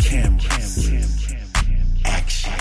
cameras, action.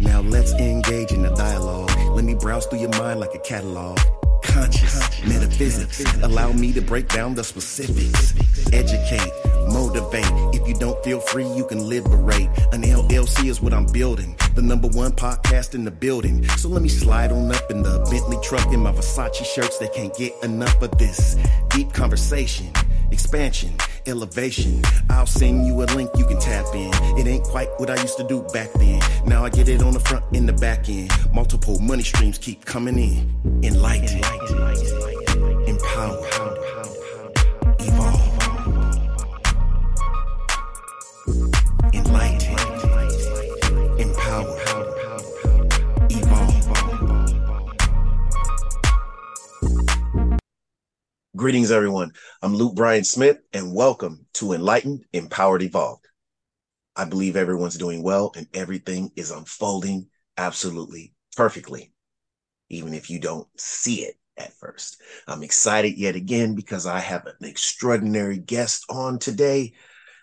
Now let's engage in a dialogue. Let me browse through your mind like a catalog. Conscious metaphysics. Allow me to break down the specifics. Educate, motivate. If you don't feel free, you can liberate. An LLC is what I'm building. The number one podcast in the building. So let me slide on up in the Bentley truck in my Versace shirts. They can't get enough of this deep conversation expansion, elevation. I'll send you a link you can tap in. It ain't quite what I used to do back then. Now I get it on the front and the back end. Multiple money streams keep coming in. Enlighten, empower, Greetings, everyone. I'm Loot Bryon Smith, and welcome to Enlightened, Empowered, Evolved. I believe everyone's doing well and everything is unfolding absolutely perfectly, even if you don't see it at first. I'm excited yet again because I have an extraordinary guest on today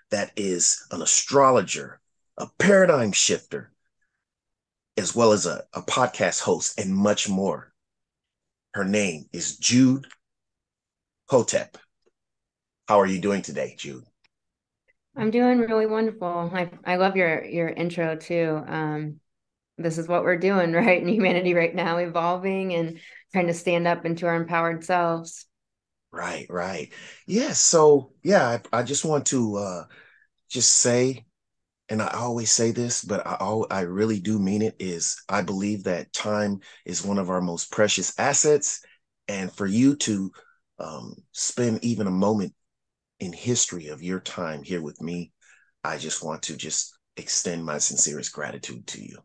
that is an astrologer, a paradigm shifter, as well as a, a podcast host, and much more. Her name is Jude Hotep. How are you doing today, Jude? I'm doing really wonderful. I I love your your intro too. Um, this is what we're doing, right, in humanity right now, evolving and trying to stand up into our empowered selves. Right, right. Yeah. So yeah, I, I just want to uh just say, and I always say this, but I I really do mean it, is I believe that time is one of our most precious assets. And for you to um spend even a moment in history of your time here with me, I just want to just extend my sincerest gratitude to you.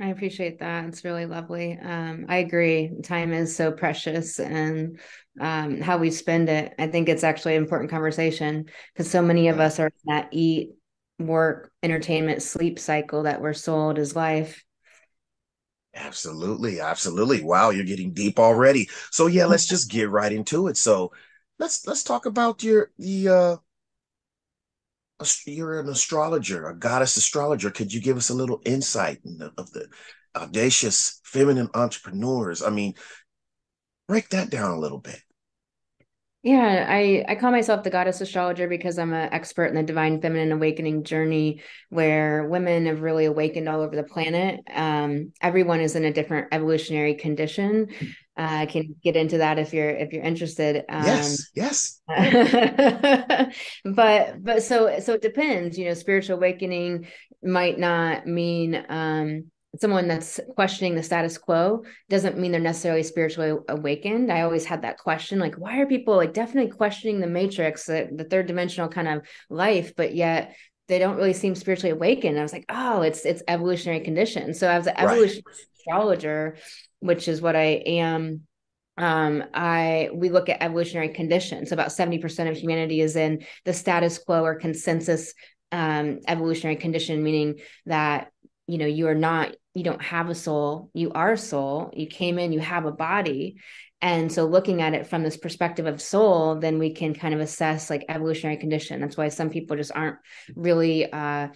I appreciate that. It's really lovely. Um, I agree. Time is so precious, and um, how we spend it. I think it's actually an important conversation because so many of us are in that eat, work, entertainment, sleep cycle that we're sold as life. Absolutely, absolutely. Wow, you're getting deep already. So yeah, let's just get right into it. So let's let's talk about your the uh you're an astrologer, a goddess astrologer. Could you give us a little insight in the, of the audacious feminine entrepreneurs? I mean, break that down a little bit. Yeah, I I call myself the goddess astrologer because I'm an expert in the divine feminine awakening journey where women have really awakened all over the planet. Um, everyone is in a different evolutionary condition. Uh, I can get into that if you're if you're interested. Um, Yes, yes. but but so so it depends you know spiritual awakening might not mean um someone that's questioning the status quo doesn't mean they're necessarily spiritually awakened. I always had that question like why are people like definitely questioning the matrix the, the third dimensional kind of life but yet they don't really seem spiritually awakened? I was like oh it's it's evolutionary condition. So as an Right. evolutionary astrologer which is what i am um i we look at evolutionary conditions. About 70% of humanity is in the status quo or consensus um evolutionary condition meaning that you know you are not you don't have a soul you are a soul you came in you have a body. And so looking at it from this perspective of soul then we can kind of assess like evolutionary condition. That's why some people just aren't really uh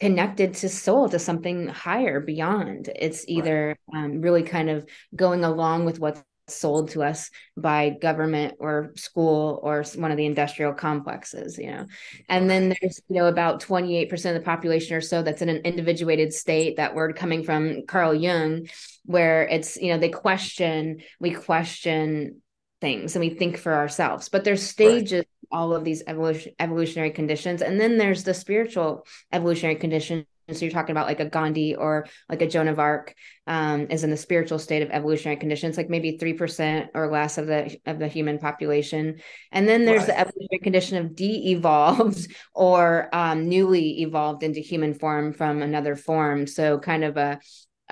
connected to soul to something higher beyond. It's either um, really kind of going along with what's sold to us by government or school or one of the industrial complexes you know? And then there's you know about 28% of the population or so that's in an individuated state that word coming from carl jung where it's you know they question we question things and we think for ourselves. But there's stages all of these evolution, evolutionary conditions. And then there's the spiritual evolutionary conditions so you're talking about like a gandhi or like a joan of arc um, is in the spiritual state of evolutionary conditions like maybe 3% or less of the of the human population. And then there's the evolutionary condition of de-evolved or um, newly evolved into human form from another form. So kind of a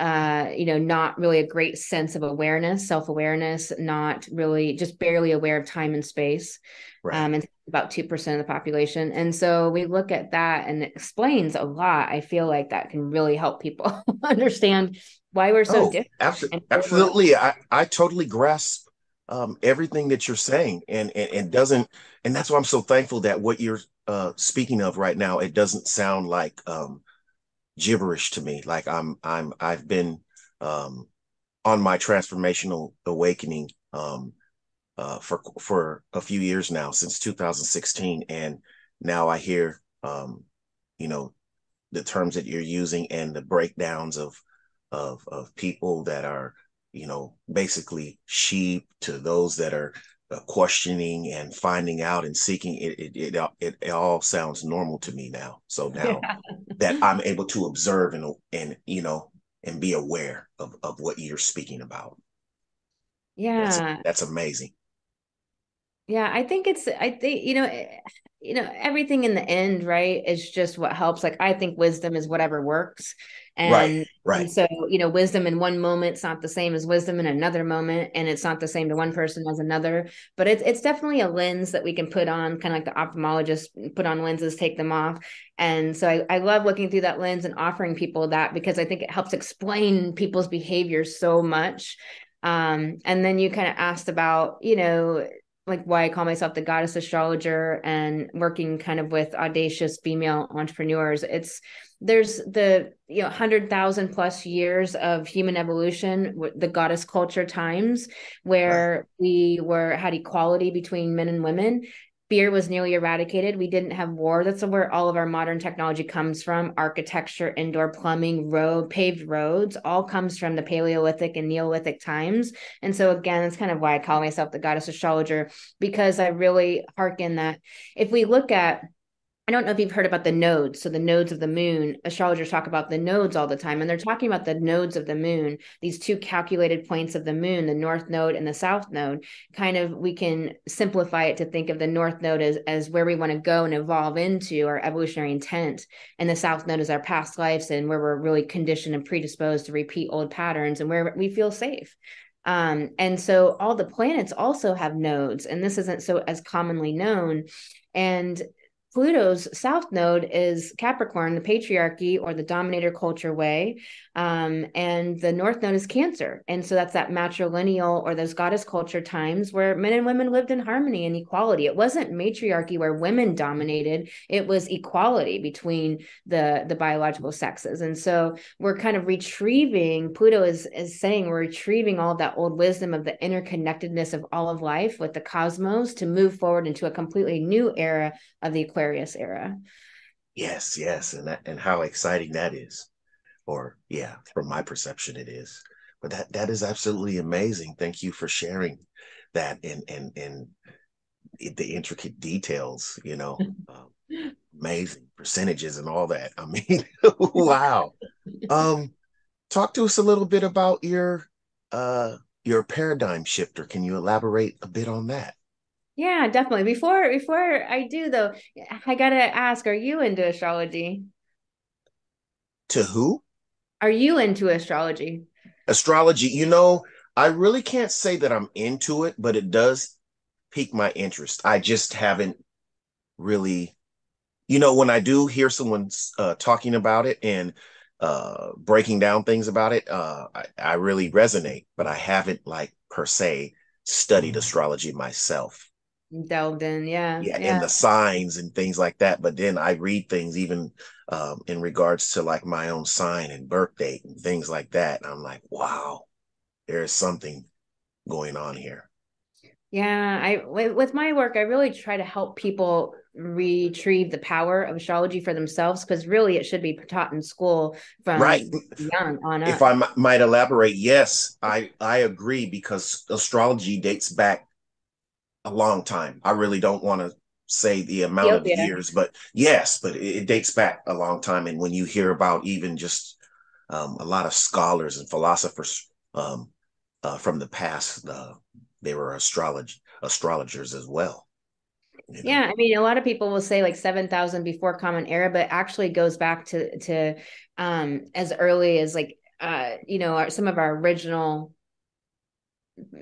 uh you know not really a great sense of awareness self-awareness not really just barely aware of time and space Right. um and about 2% of the population and so we look at that and it explains a lot i feel like that can really help people understand why we're so Oh, different absolutely, and where we're absolutely. I, I totally grasp um, everything that you're saying, and, and and doesn't, and that's why I'm so thankful that what you're uh, speaking of right now, it doesn't sound like um, gibberish to me. Like I'm, I'm, I've been um, on my transformational awakening um, uh, for for a few years now, since 2016, and now I hear, um, you know, the terms that you're using and the breakdowns of of of people that are, you know, basically sheep to those that are questioning and finding out and seeking it it, it it, it all sounds normal to me now. So now yeah. that i'm able to observe and and you know and be aware of of what you're speaking about. Yeah. that's, that's amazing. Yeah i think it's i think you know eh, you know everything in the end right is just what helps. Like i think wisdom is whatever works. And, right, right. and so you know wisdom in one moment it's not the same as wisdom in another moment and it's not the same to one person as another. But it's it's definitely a lens that we can put on kind of like the ophthalmologist put on lenses take them off. And so I, I love looking through that lens and offering people that because i think it helps explain people's behavior so much. Um, and then you kind of asked about you know like why I call myself the goddess astrologer and working kind of with audacious female entrepreneurs. It's there's the you know 100,000 plus years of human evolution, the goddess culture times where right. we were had equality between men and women fear was nearly eradicated. We didn't have war. That's where all of our modern technology comes from. Architecture, indoor plumbing, road, paved roads, all comes from the Paleolithic and Neolithic times. And so again, that's kind of why I call myself the goddess astrologer, because I really hearken that if we look at don't know if you've heard about the nodes. So the nodes of the moon, astrologers talk about the nodes all the time, and they're talking about the nodes of the moon, these two calculated points of the moon, the north node and the south node. Kind of, we can simplify it to think of the north node as, as where we want to go and evolve into our evolutionary intent. And the south node is our past lives and where we're really conditioned and predisposed to repeat old patterns and where we feel safe. Um, and so all the planets also have nodes, and this isn't so as commonly known. And Pluto's south node is Capricorn, the patriarchy or the dominator culture way. Um, and the north node is Cancer. And so that's that matrilineal or those goddess culture times where men and women lived in harmony and equality. It wasn't matriarchy where women dominated, it was equality between the, the biological sexes. And so we're kind of retrieving, Pluto is, is saying we're retrieving all of that old wisdom of the interconnectedness of all of life with the cosmos to move forward into a completely new era of the Aquarius era. Yes, yes, and that, and how exciting that is. Or yeah, from my perception it is. But that that is absolutely amazing. Thank you for sharing that and and and the intricate details, you know. um, amazing percentages and all that. I mean, wow. Um talk to us a little bit about your uh your paradigm shifter. Can you elaborate a bit on that? Yeah, definitely. Before before I do though, I gotta ask: Are you into astrology? To who? Are you into astrology? Astrology, you know, I really can't say that I'm into it, but it does pique my interest. I just haven't really, you know, when I do hear someone uh, talking about it and uh, breaking down things about it, uh, I, I really resonate, but I haven't like per se studied mm. astrology myself delved in yeah, yeah yeah. and the signs and things like that but then i read things even um, in regards to like my own sign and birth date and things like that and i'm like wow there's something going on here. Yeah i with my work i really try to help people retrieve the power of astrology for themselves because really it should be taught in school from right. young on up. if I m- might elaborate yes i i agree because astrology dates back a long time. I really don't want to say the amount yep, of yeah. years, but yes, but it, it, dates back a long time. And when you hear about even just um, a lot of scholars and philosophers um, uh, from the past, uh, they were astrology astrologers as well. You know? Yeah, I mean, a lot of people will say like seven thousand before Common Era, but actually goes back to to um, as early as like uh, you know our, some of our original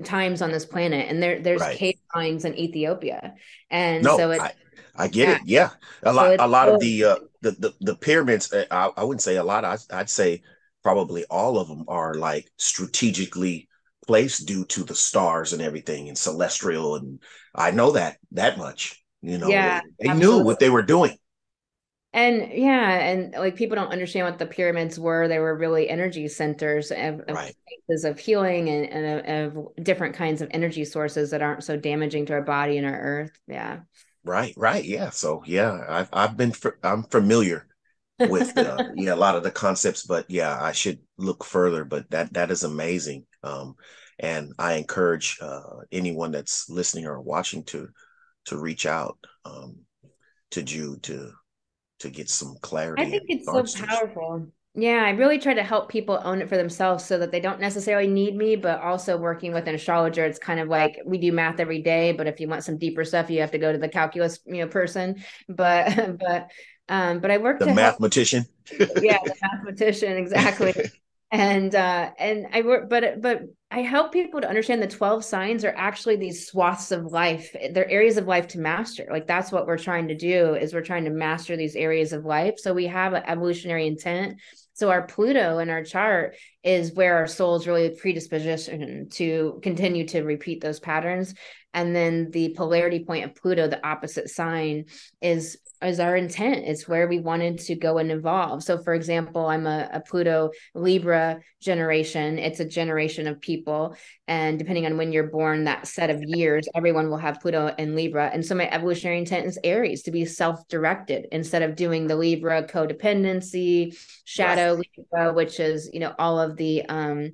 times on this planet and there there's right. cave drawings in Ethiopia. And no, so it I, I get yeah. it. Yeah. A lot so a lot of the, uh, the the the pyramids uh, I, I wouldn't say a lot. I, I'd say probably all of them are like strategically placed due to the stars and everything and celestial and I know that that much You know, Yeah, they, they knew what they were doing. And yeah, and like people don't understand what the pyramids were. They were really energy centers of, of Right. places of healing and, and of, of different kinds of energy sources that aren't so damaging to our body and our earth. Yeah. Right, right. Yeah. So yeah, I've I've been I'm familiar with uh, yeah a lot of the concepts, but yeah, I should look further. But that that is amazing. Um, and I encourage uh, anyone that's listening or watching to to reach out um, to Jude to to get some clarity. I think it's so powerful. Yeah, I really try to help people own it for themselves so that they don't necessarily need me, but also working with an astrologer, it's kind of like we do math every day, but if you want some deeper stuff, you have to go to the calculus, you know, person. But but um but I work The to help mathematician. yeah the mathematician exactly and uh and i work but but i help people to understand the 12 signs are actually these swaths of life. They're areas of life to master. Like that's what we're trying to do is we're trying to master these areas of life. So we have an evolutionary intent. So our pluto in our chart is where our soul's really predisposition to continue to repeat those patterns. And then the polarity point of pluto the opposite sign is is our intent. It's where we wanted to go and evolve. So, for example, I'm a, a, Pluto Libra generation. It's a generation of people. And depending on when you're born, that set of years, everyone will have Pluto and Libra. And so, my evolutionary intent is Aries to be self directed instead of doing the Libra codependency, shadow right. Libra, which is, you know, all of the, um,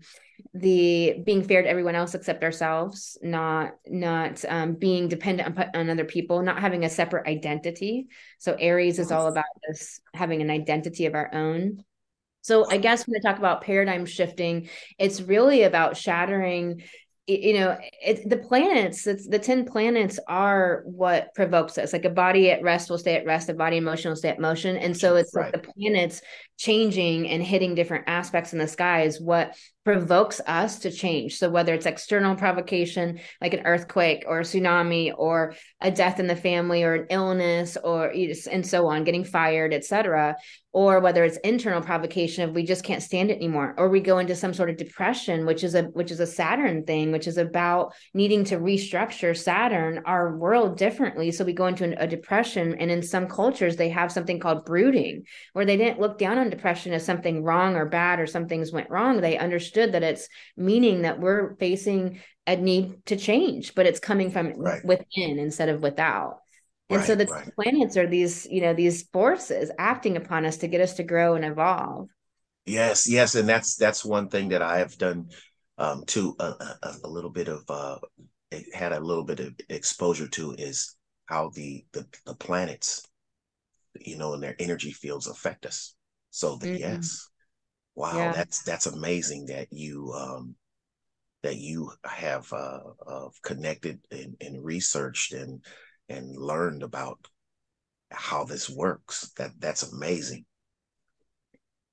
the being fair to everyone else except ourselves not not um, being dependent on, on, other people not having a separate identity so aries is all about this having an identity of our own so i guess when i talk about paradigm shifting it's really about shattering you know it, the planets it's, the 10 planets are what provokes us like a body at rest will stay at rest a body emotion will stay at motion and so it's right. like the planets changing and hitting different aspects in the sky is what provokes us to change. So whether it's external provocation like an earthquake or a tsunami or a death in the family or an illness or and so on getting fired etc or whether it's internal provocation of we just can't stand it anymore or we go into some sort of depression which is a which is a saturn thing which is about needing to restructure saturn our world differently. So we go into a depression and in some cultures they have something called brooding where they didn't look down on depression as something wrong or bad or some things went wrong. They understood that it's meaning that we're facing a need to change but it's coming from right. within instead of without and Right, so the right. planets are these, you know, these forces acting upon us to get us to grow and evolve. Yes, yes, and that's that's one thing that I have done um, too. A, a, a little bit of uh, had a little bit of exposure to is how the the, the planets, you know, and their energy fields affect us. So the, Mhm. yes, wow, Yeah. that's that's amazing that you um, that you have uh, uh, connected and, and researched and and learned about how this works. That that's amazing.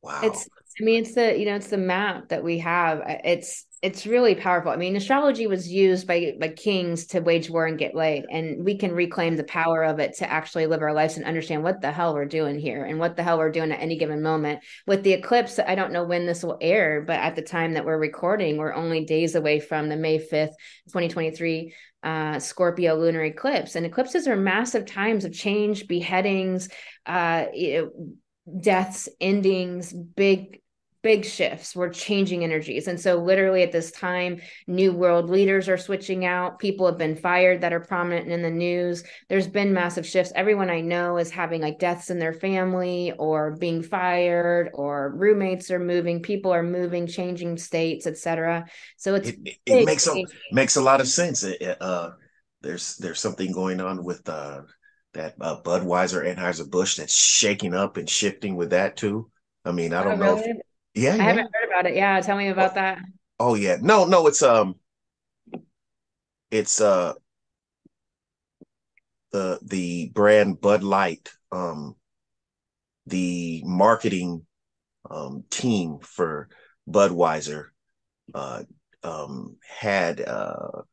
Wow. It's, I mean, it's the, you know, it's the map that we have. It's, it's really powerful. I mean, astrology was used by by kings to wage war and get laid, and we can reclaim the power of it to actually live our lives and understand what the hell we're doing here and what the hell we're doing at any given moment. With the eclipse, I don't know when this will air, but at the time that we're recording, we're only days away from the May fifth, twenty twenty three uh, Scorpio lunar eclipse. And eclipses are massive times of change, beheadings, uh, you know, deaths, endings, big big shifts we're changing energies and so literally at this time new world leaders are switching out people have been fired that are prominent in the news there's been massive shifts everyone i know is having like deaths in their family or being fired or roommates are moving people are moving changing states etc so it's it, it, makes a makes a lot of sense. It, it, uh, there's there's something going on with uh, that uh, Budweiser Anheuser Busch that's shaking up and shifting with that too. I mean, I Oh, don't know. really? If, yeah, i yeah. haven't heard about it yeah tell me about that Oh yeah. No, no. It's um, it's uh, the the brand Bud Light. Um, the marketing um team for Budweiser uh um had uh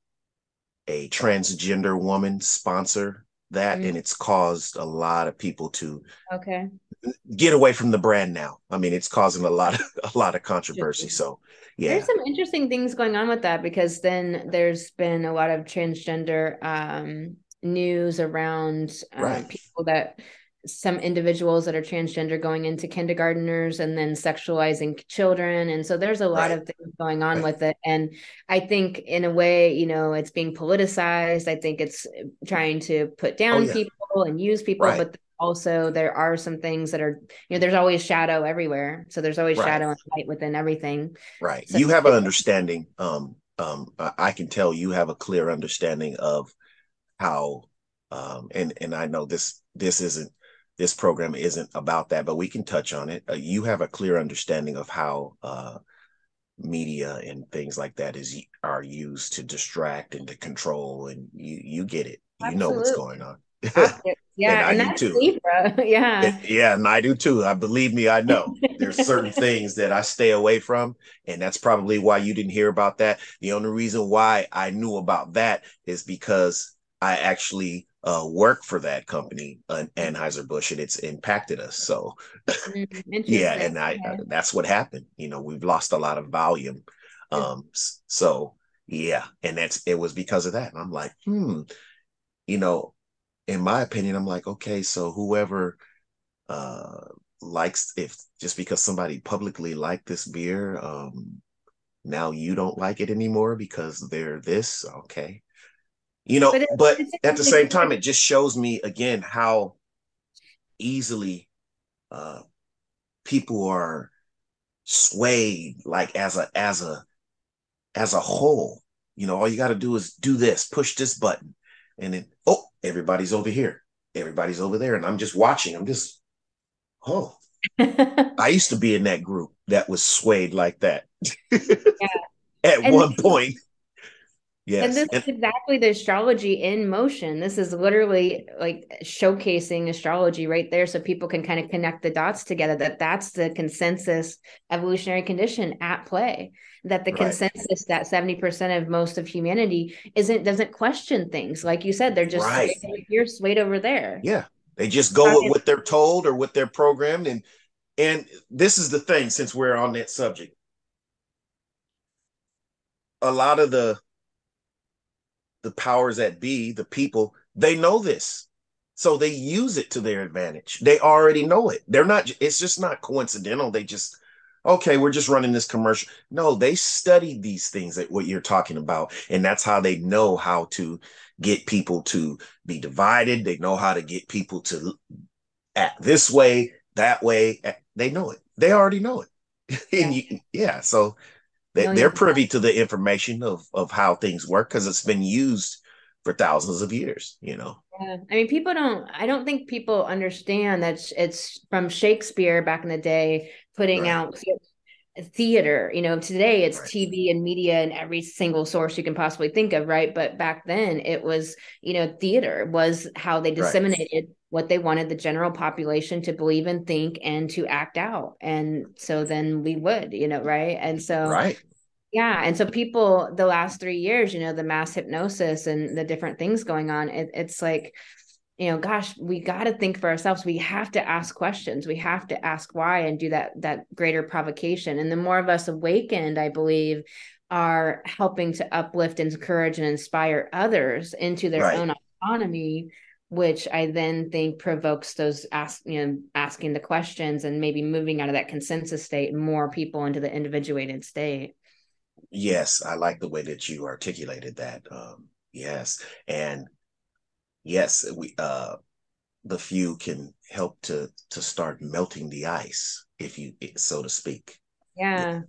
a transgender woman sponsor that Mm. and it's caused a lot of people to okay get away from the brand now i mean it's causing a lot of a lot of controversy so yeah There's some interesting things going on with that because then there's been a lot of transgender um news around um, Right. people that some individuals that are transgender going into kindergarteners and then sexualizing children and so there's a lot Right. of things going on Right. with it and i think in a way you know it's being politicized i think it's trying to put down Oh, yeah. people and use people Right. but also there are some things that are you know there's always shadow everywhere so there's always Right. shadow and light within everything Right. So- you have an understanding. Um, um, I can tell you have a clear understanding of how, um, and and I know this this isn't this program isn't about that, but we can touch on it. Uh, you have a clear understanding of how uh, media and things like that is are used to distract and to control, and you you get it. You know what's going on. yeah And and, I do too. libra yeah And- yeah, and I do too. I believe me, I know. There's certain things that I stay away from, and that's probably why you didn't hear about that. The only reason why I knew about that is because I actually uh, work for that company, uh, Anheuser Busch, and it's impacted us. So Mm, yeah, and I Okay. uh, that's what happened. You know, we've lost a lot of volume. Um, so yeah, and that's it was because of that. And I'm like, hmm, you know, in my opinion, I'm like, okay, so whoever uh likes if just because somebody publicly liked this beer, um, now you don't like it anymore because they're this, okay. You know, But it- but it's at the same time, it just shows me again how easily uh people are swayed like as a as a as a whole you know all you got to do is do this push this button and then oh everybody's over here. Everybody's over there and i'm just watching. I'm just oh i used to be in that group that was swayed like that. At And- one point. Yes. And this And- is exactly the astrology in motion. This is literally like showcasing astrology right there so people can kind of connect the dots together that that's the consensus evolutionary condition at play. That the Right. consensus that 70% of most of humanity isn't doesn't question things. Like you said, they're just Right. here, swayed over there. Yeah. They just go with what they're told or what they're programmed. And and this is the thing, since we're on that subject. A lot of the the powers that be, the people, they know this. So they use it to their advantage. They already know it. They're not, it's just not coincidental. They just, okay, we're just running this commercial. No, they studied these things that what you're talking about. And that's how they know how to get people to be divided. They know how to get people to act this way, that way. They know it. They already know it. and you, yeah, so they, Million they're privy to the information of of how things work because it's been used for thousands of years. You know. Yeah. I mean, people don't, I don't think people understand that it's from Shakespeare back in the day, putting Right. out theater. You know, today it's Right. TV and media and every single source you can possibly think of, right? But back then it was, you know, theater was how they disseminated what they wanted the general population to believe and think and to act out. And so then we would, you know, right? And so, Right. yeah, and so people the last three years, you know, the mass hypnosis and the different things going on, it, it's like, you know, gosh, we got to think for ourselves. We have to ask questions. We have to ask why and do that that greater provocation. And the more of us awakened, I believe, are helping to uplift, encourage, and inspire others into their Right. own autonomy. Which I then think provokes those ask, you know, asking the questions and maybe moving out of that consensus state, more people into the individuated state. Yes, I like the way that you articulated that. Um, yes, and yes, we uh, the few can help to to start melting the ice, if you so to speak. Yeah.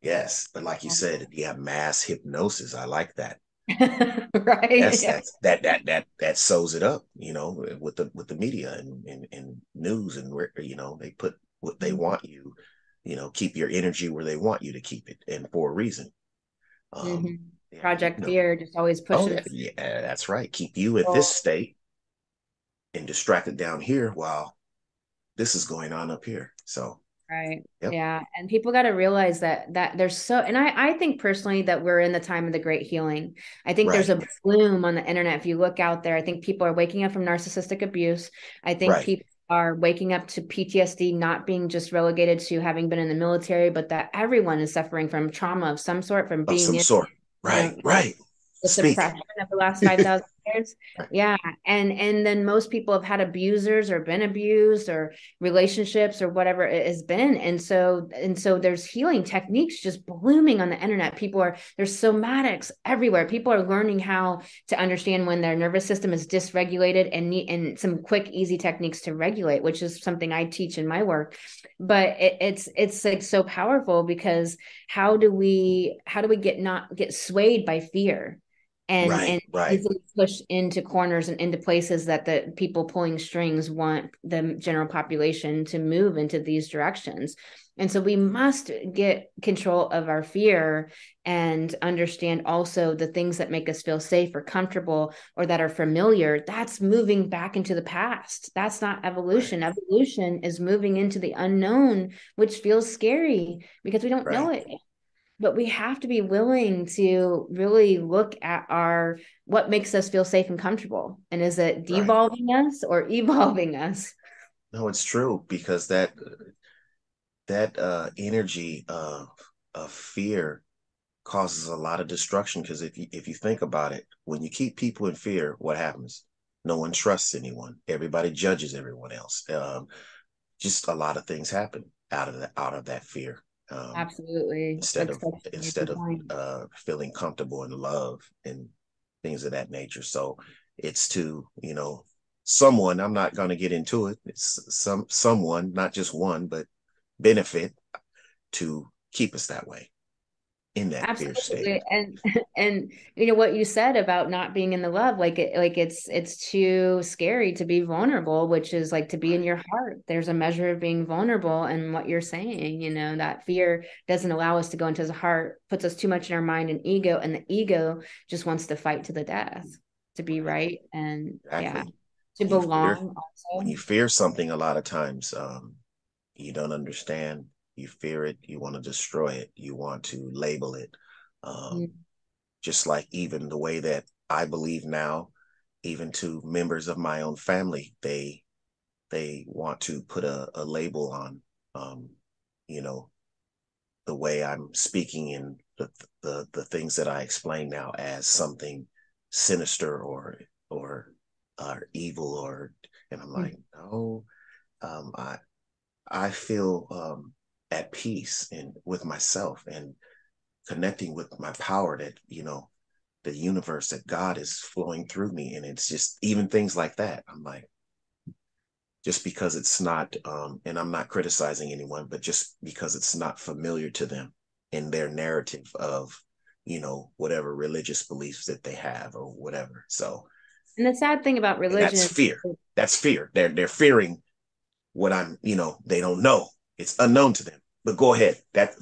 Yes, but like you Yeah. said, yeah, mass hypnosis. I like that. right. That's, Yeah. that's that that that that sews it up, you know, with the with the media and and, and news and where you know they put what they Mhm. want you, you know, keep your energy where they want you to keep it, and for a reason. Um, Mhm. Project you Fear just always Oh, pushes. yeah, yeah, that's right. Keep you at this state and distracted down here while this is going on up here. So, Right. Yep. Yeah. And people got to realize that that there's so and I I think personally that we're in the time of the great healing. I think there's a bloom on the internet. If you look out there, I think people are waking up from narcissistic abuse. I think Right. people are waking up to PTSD not being just relegated to having been in the military, but that everyone is suffering from trauma of some sort from of being some in sort. Right, um, right. the Speak. suppression of the last 5,000 years. Yeah. And and then most people have had abusers or been abused or relationships or whatever it has been. And so and so there's healing techniques just blooming on the internet. People are there's somatics everywhere. People are learning how to understand when their nervous system is dysregulated and need and some quick, easy techniques to regulate, which is something I teach in my work. But it, it's it's like so powerful because how do we how do we get not get swayed by fear and right, and right. push into corners and into places that the people pulling strings want the general population to move into these directions and so we must get control of our fear and understand also the things that make us feel safe or comfortable or that are familiar. That's moving back into the past. That's not evolution. Right. Evolution is moving into the unknown, which feels scary because we don't know it but we have to be willing to really look at our what makes us feel safe and comfortable. And is it devolving right. us or evolving us? No it's true because that that uh energy of of fear causes a lot of destruction because if you if you think about it when you keep people in fear what happens? No one trusts anyone. Everybody judges everyone else. Um just a lot of things happen out of that out of that fear um, Absolutely. Instead of instead of uh, feeling comfortable in love and things of that nature. So it's to you know someone. I'm not going to get into it. It's some someone, not just one, but benefit to keep us that way in that Absolutely. state. And and you know what you said about not being in the love, like it like it's it's too scary to be vulnerable, which is like to be in your heart. There's a measure of being vulnerable and what you're saying, you know, that fear doesn't allow us to go into the heart, puts us too much in our mind and ego, and the ego just wants to fight to the death to be right. And exactly. yeah. To belong fear, When you fear something a lot of times, um, you don't understand you fear it you want to destroy it you want to label it um, mm. just like even the way that i believe now even to members of my own family they they want to put a, a label on um, you know the way i'm speaking and the, the the things that i explain now as something sinister or or or evil or and i'm mm. like no um i i feel um at peace and with myself and connecting with my power that you know the universe that god is flowing through me. And it's just even things like that. I'm like just because it's not um and i'm not criticizing anyone but just because it's not familiar to them in their narrative of you know whatever religious beliefs that they have or whatever. So and the sad thing about religion that's fear. That's fear. They're they're fearing what i'm you know they don't know it's unknown to them. But go ahead. That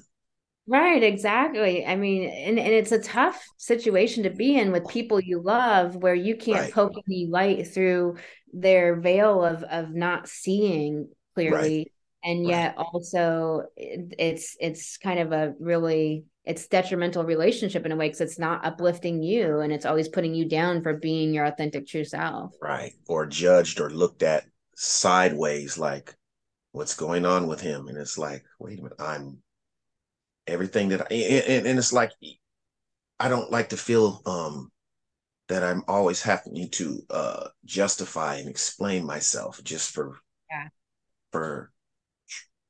Right, exactly. I mean, and, and it's a tough situation to be in with people you love where you can't right. poke any light through their veil of of not seeing clearly. Right. And yet right. also it's it's kind of a really it's detrimental relationship in a way because it's not uplifting you and it's always putting you down for being your authentic true self. Right. Or judged or looked at sideways like what's going on with him and it's like wait a minute i'm everything that I, and, and it's like i don't like to feel um that i'm always having to uh justify and explain myself just for yeah. for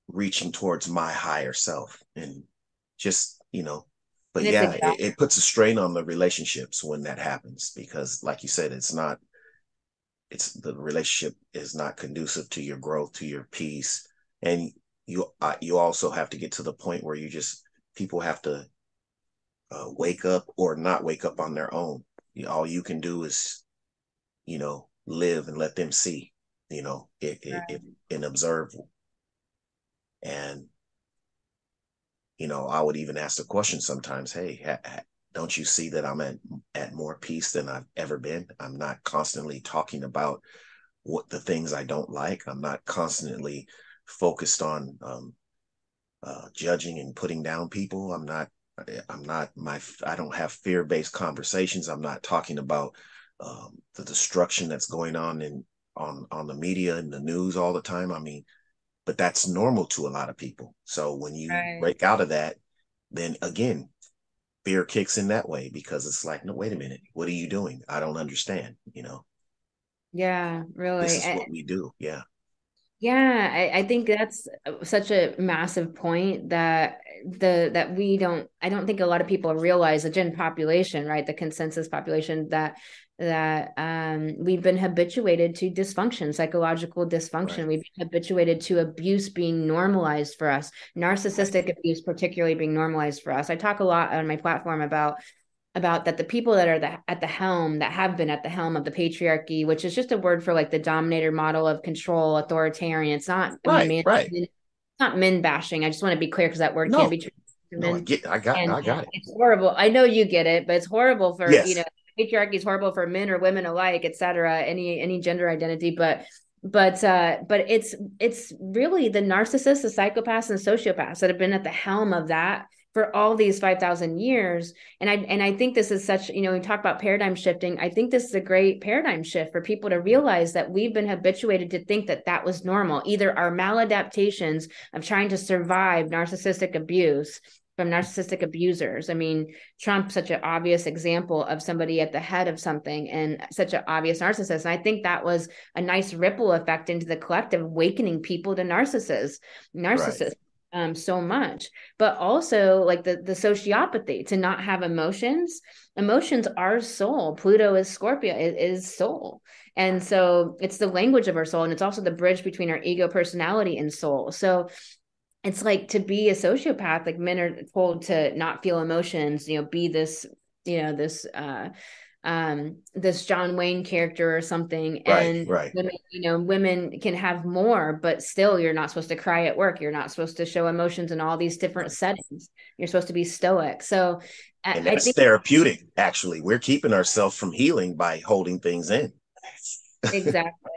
reaching towards my higher self and just you know but yeah exactly. it, it puts a strain on the relationships when that happens because like you said it's not it's the relationship is not conducive to your growth, to your peace, and you uh, you also have to get to the point where you just people have to uh, wake up or not wake up on their own. You, all you can do is, you know, live and let them see, you know, it, right. it, it, and observe. And you know, I would even ask the question sometimes, "Hey, ha, don't you see that I'm at, at more peace than I've ever been? I'm not constantly talking about what the things I don't like. I'm not constantly focused on um, uh, judging and putting down people. I'm not. I'm not my. I don't have fear-based conversations. I'm not talking about um, the destruction that's going on in on on the media and the news all the time. I mean, but that's normal to a lot of people. So when you right. break out of that, then again, fear kicks in that way because it's like, no, wait a minute, what are you doing? I don't understand. You know. Yeah, really. This is what we do. Yeah. Yeah, I, I, think that's uh, such a massive point that the that we don't I don't think a lot of people realize the gen population, right? The consensus population that that um, we've been habituated to dysfunction, psychological dysfunction. Right. We've been habituated to abuse being normalized for us, narcissistic right. abuse, particularly being normalized for us. I talk a lot on my platform about about that the people that are the, at the helm that have been at the helm of the patriarchy which is just a word for like the dominator model of control authoritarian it's not right, man, right. it's not men bashing i just want to be clear because that word no. can't be true no, I, get, I got and I got it. It's horrible. I know you get it, but it's horrible for yes. you know patriarchy is horrible for men or women alike, etc. Any any gender identity, but but uh but it's it's really the narcissists, the psychopaths, and sociopaths that have been at the helm of that for all these 5000 years and i and i think this is such you know we talk about paradigm shifting i think this is a great paradigm shift for people to realize that we've been habituated to think that that was normal either our maladaptations of trying to survive narcissistic abuse from narcissistic abusers. I mean, Trump, such an obvious example of somebody at the head of something and such an obvious narcissist. And I think that was a nice ripple effect into the collective, awakening people to narcissists, narcissists. Right. Um, so much, but also like the the sociopathy to not have emotions. Emotions are soul. Pluto is Scorpio, it is soul, and so it's the language of our soul, and it's also the bridge between our ego, personality, and soul. So it's like to be a sociopath like men are told to not feel emotions you know be this you know this uh um this john wayne character or something. Right, and right. Women, you know women can have more but still you're not supposed to cry at work. You're not supposed to show emotions in all these different settings. You're supposed to be stoic. So and that's think- therapeutic actually. We're keeping ourselves from healing by holding things in. Exactly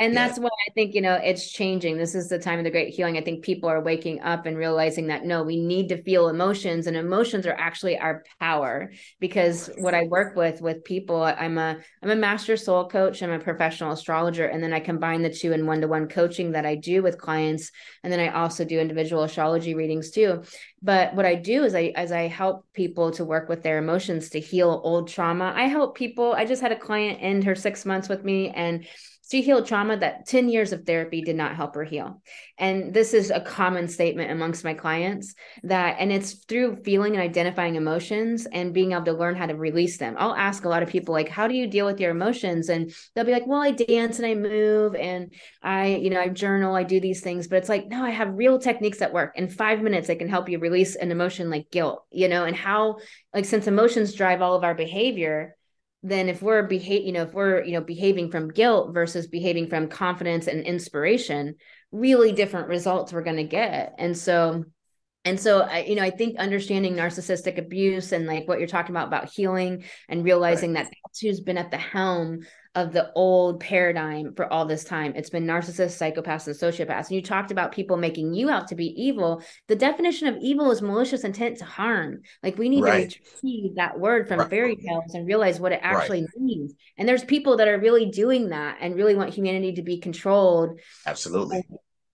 and that's yeah. why I think, you know, it's changing. This is the time of the great healing. I think people are waking up and realizing that no, we need to feel emotions and emotions are actually our power because what I work with with people, I'm a I'm a master soul coach, I'm a professional astrologer and then I combine the two in one-to-one coaching that I do with clients and then I also do individual astrology readings too. But what I do is I as I help people to work with their emotions to heal old trauma. I help people. I just had a client end her 6 months with me and she healed trauma that 10 years of therapy did not help her heal. And this is a common statement amongst my clients that, and it's through feeling and identifying emotions and being able to learn how to release them. I'll ask a lot of people, like, how do you deal with your emotions? And they'll be like, well, I dance and I move and I, you know, I journal, I do these things. But it's like, no, I have real techniques that work. In five minutes, I can help you release an emotion like guilt, you know, and how, like, since emotions drive all of our behavior, then if we're behave you know if we're you know behaving from guilt versus behaving from confidence and inspiration really different results we're going to get and so and so I, you know i think understanding narcissistic abuse and like what you're talking about about healing and realizing right. that that's who's been at the helm of the old paradigm for all this time. It's been narcissists, psychopaths, and sociopaths. And you talked about people making you out to be evil. The definition of evil is malicious intent to harm. Like we need right. to retrieve that word from right. fairy tales and realize what it actually right. means. And there's people that are really doing that and really want humanity to be controlled. Absolutely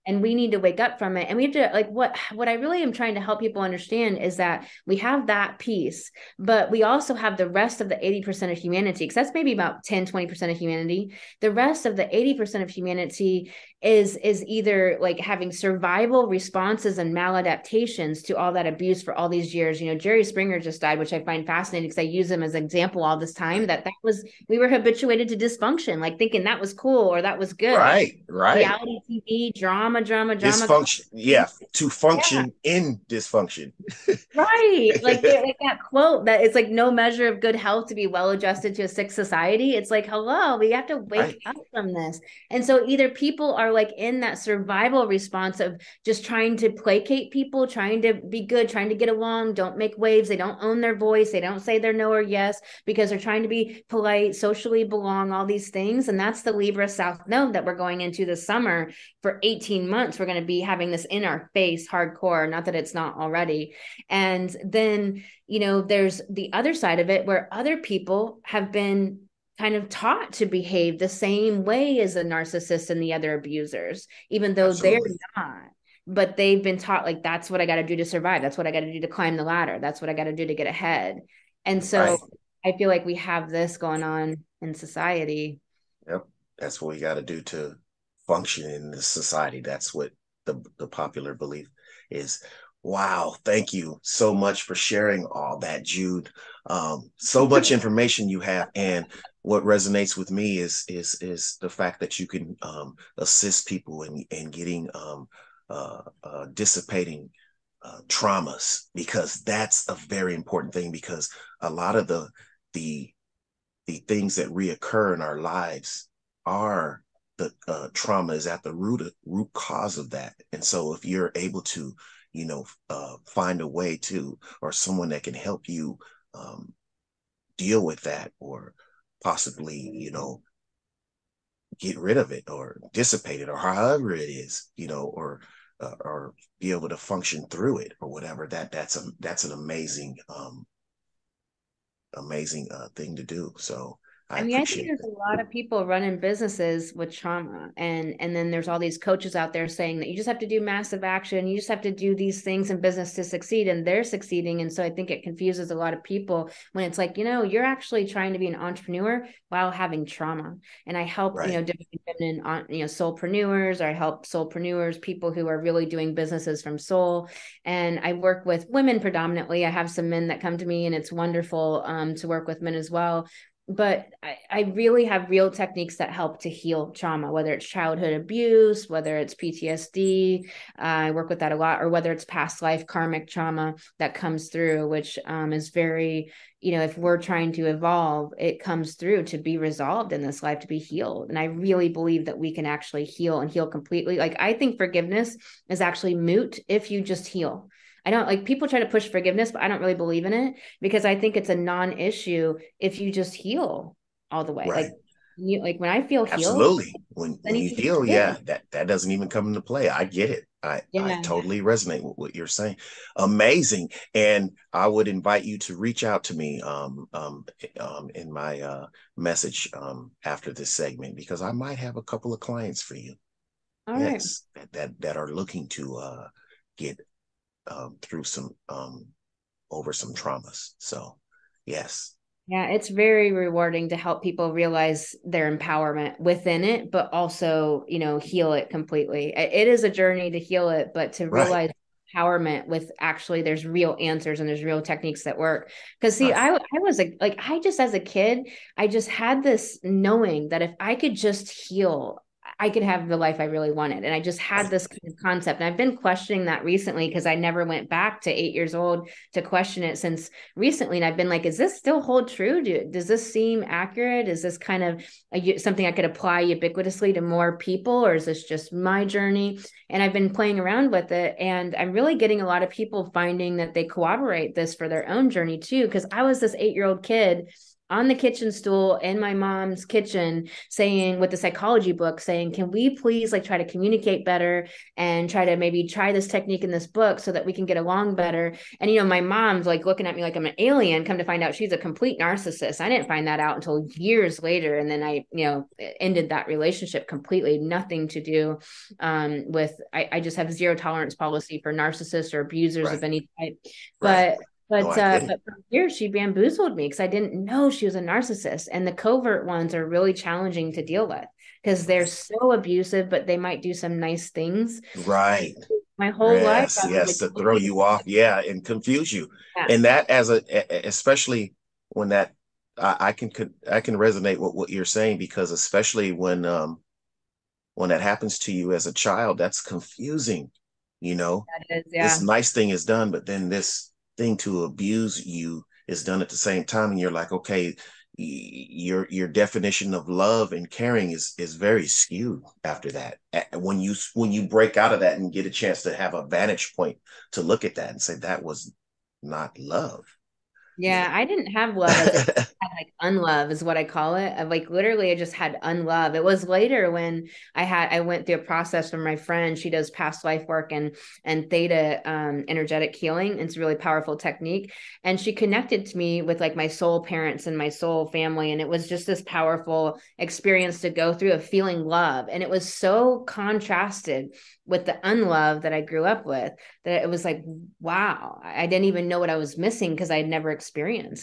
and we need to wake up from it. And we have to like what what i really am trying to help people understand is that we have that piece but we also have the rest of the 80% of humanity because that's maybe about 10 20% of humanity. The rest of the 80% of humanity is is either like having survival responses and maladaptations to all that abuse for all these years. You know jerry springer just died which i find fascinating because i use him as an example all this time that that was we were habituated to dysfunction like thinking that was cool or that was good. Right right. Reality tv drama drama drama dysfunction yeah to function yeah. in dysfunction right like, like that quote that it's like no measure of good health to be well adjusted to a sick society it's like hello we have to wake right. up from this and so either people are like in that survival response of just trying to placate people, trying to be good, trying to get along, don't make waves. They don't own their voice. They don't say their no or yes because they're trying to be polite, socially belong, all these things. And that's the Libra South Node that we're going into this summer for 18 months. We're going to be having this in our face hardcore, not that it's not already. And then, you know, there's the other side of it where other people have been kind of taught to behave the same way as the narcissist and the other abusers, even though Absolutely. they're not. but they've been taught like that's what I got to do to survive. That's what I got to do to climb the ladder. That's what I got to do to get ahead. And so right. I feel like we have this going on in society. Yep. That's what we got to do to function in this society. That's what the, the popular belief is. Wow. Thank you so much for sharing all that, Jude. Um, so much information you have. And what resonates with me is is is the fact that you can um, assist people in in getting um, uh, uh, dissipating uh, traumas because that's a very important thing because a lot of the the the things that reoccur in our lives are the uh, trauma is at the root of, root cause of that. And so if you're able to you know uh, find a way to or someone that can help you um, deal with that or possibly you know get rid of it or dissipate it or however it is you know or uh, or be able to function through it or whatever that that's a that's an amazing um amazing uh thing to do. So I, I mean, I think there's a lot of people running businesses with trauma, and and then there's all these coaches out there saying that you just have to do massive action, you just have to do these things in business to succeed, and they're succeeding. And so I think it confuses a lot of people when it's like, you know, you're actually trying to be an entrepreneur while having trauma. And I help, right. you know, different feminine, you know, soulpreneurs, or I help soulpreneurs, people who are really doing businesses from soul. And I work with women predominantly. I have some men that come to me, and it's wonderful um, to work with men as well but I, I, really have real techniques that help to heal trauma, whether it's childhood abuse, whether it's PTSD. Uh, I work with that a lot, or whether it's past life karmic trauma that comes through, which um, is very, you know, if we're trying to evolve, it comes through to be resolved in this life, to be healed. And I really believe that we can actually heal and heal completely. Like, I think forgiveness is actually moot if you just heal. I don't like people try to push forgiveness, but I don't really believe in it because I think it's a non-issue if you just heal all the way. Right. Like you like when I feel healed, absolutely. When, when you heal, yeah, that that doesn't even come into play. I get it. I, yeah. I totally resonate with what you're saying. Amazing. And I would invite you to reach out to me um, um, um, in my uh, message um, after this segment because I might have a couple of clients for you. All yes, right. that, that, that are looking to uh, get um, through some um, over some traumas. So, yes. Yeah, it's very rewarding to help people realize their empowerment within it, but also, you know, heal it completely. It is a journey to heal it, but to realize right. empowerment with actually there's real answers and there's real techniques that work. Because see, right. I I was a, like I just as a kid, I just had this knowing that if I could just heal I could have the life I really wanted. And I just had this kind of concept. And I've been questioning that recently because I never went back to eight years old to question it since recently. And I've been like, is this still hold true? Do, does this seem accurate? Is this kind of a, something I could apply ubiquitously to more people? Or is this just my journey? And I've been playing around with it. And I'm really getting a lot of people finding that they corroborate this for their own journey too. Because I was this eight year old kid on the kitchen stool in my mom's kitchen saying with the psychology book saying can we please like try to communicate better and try to maybe try this technique in this book so that we can get along better and you know my mom's like looking at me like i'm an alien come to find out she's a complete narcissist i didn't find that out until years later and then i you know ended that relationship completely nothing to do um, with I, I, just have zero tolerance policy for narcissists or abusers right. of any type right. but but no, uh, but from here she bamboozled me because I didn't know she was a narcissist. And the covert ones are really challenging to deal with because they're so abusive, but they might do some nice things. Right. My whole yes, life. Yes, like, to throw you off. Yeah, and confuse you. Yeah. And that as a especially when that I, I can I can resonate with what you're saying because especially when um when that happens to you as a child, that's confusing. You know, yeah. this nice thing is done, but then this thing to abuse you is done at the same time and you're like okay your your definition of love and caring is is very skewed after that. When you when you break out of that and get a chance to have a vantage point to look at that and say that was not love Yeah, I didn't have love as a, like unlove is what I call it. Like literally I just had unlove. It was later when I had I went through a process from my friend. She does past life work and and theta um, energetic healing. It's a really powerful technique. And she connected to me with like my soul parents and my soul family. And it was just this powerful experience to go through of feeling love. And it was so contrasted with the unlove that I grew up with that it was like, wow, I didn't even know what I was missing because I had never experienced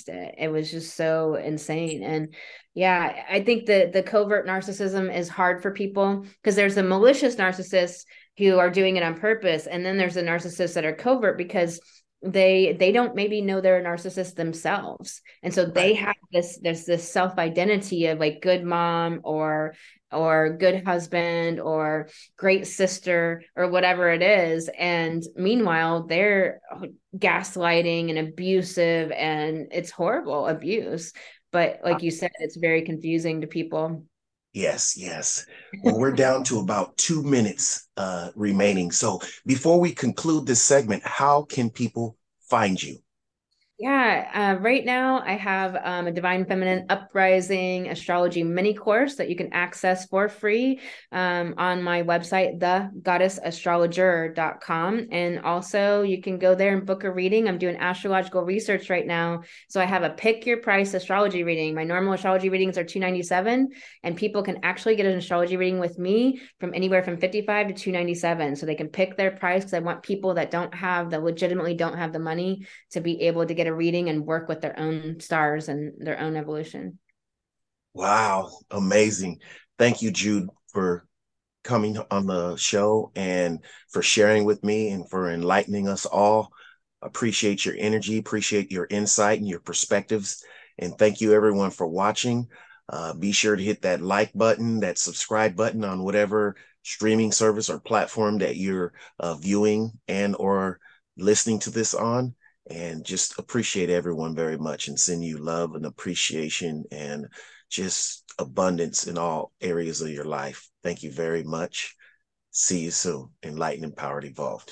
it. It was just so insane. And yeah, I think the the covert narcissism is hard for people because there's a malicious narcissist who are doing it on purpose. And then there's the narcissists that are covert because they they don't maybe know they're a narcissist themselves. And so they have this there's this self identity of like good mom or or good husband or great sister or whatever it is. And meanwhile they're gaslighting and abusive and it's horrible abuse. But like you said it's very confusing to people Yes, yes. Well, we're down to about two minutes uh, remaining. So before we conclude this segment, how can people find you? Yeah, uh, right now I have um, a Divine Feminine Uprising astrology mini course that you can access for free um, on my website, thegoddessastrologer.com. And also, you can go there and book a reading. I'm doing astrological research right now. So I have a pick your price astrology reading. My normal astrology readings are 297 and people can actually get an astrology reading with me from anywhere from 55 to 297. So they can pick their price because I want people that don't have, that legitimately don't have the money to be able to get a reading and work with their own stars and their own evolution. Wow, amazing. Thank you, Jude, for coming on the show and for sharing with me and for enlightening us all. Appreciate your energy, appreciate your insight and your perspectives. And thank you, everyone, for watching. Uh, be sure to hit that like button, that subscribe button on whatever streaming service or platform that you're uh, viewing and or listening to this on and just appreciate everyone very much and send you love and appreciation and just abundance in all areas of your life. Thank you very much. See you soon. Enlightened, empowered, evolved.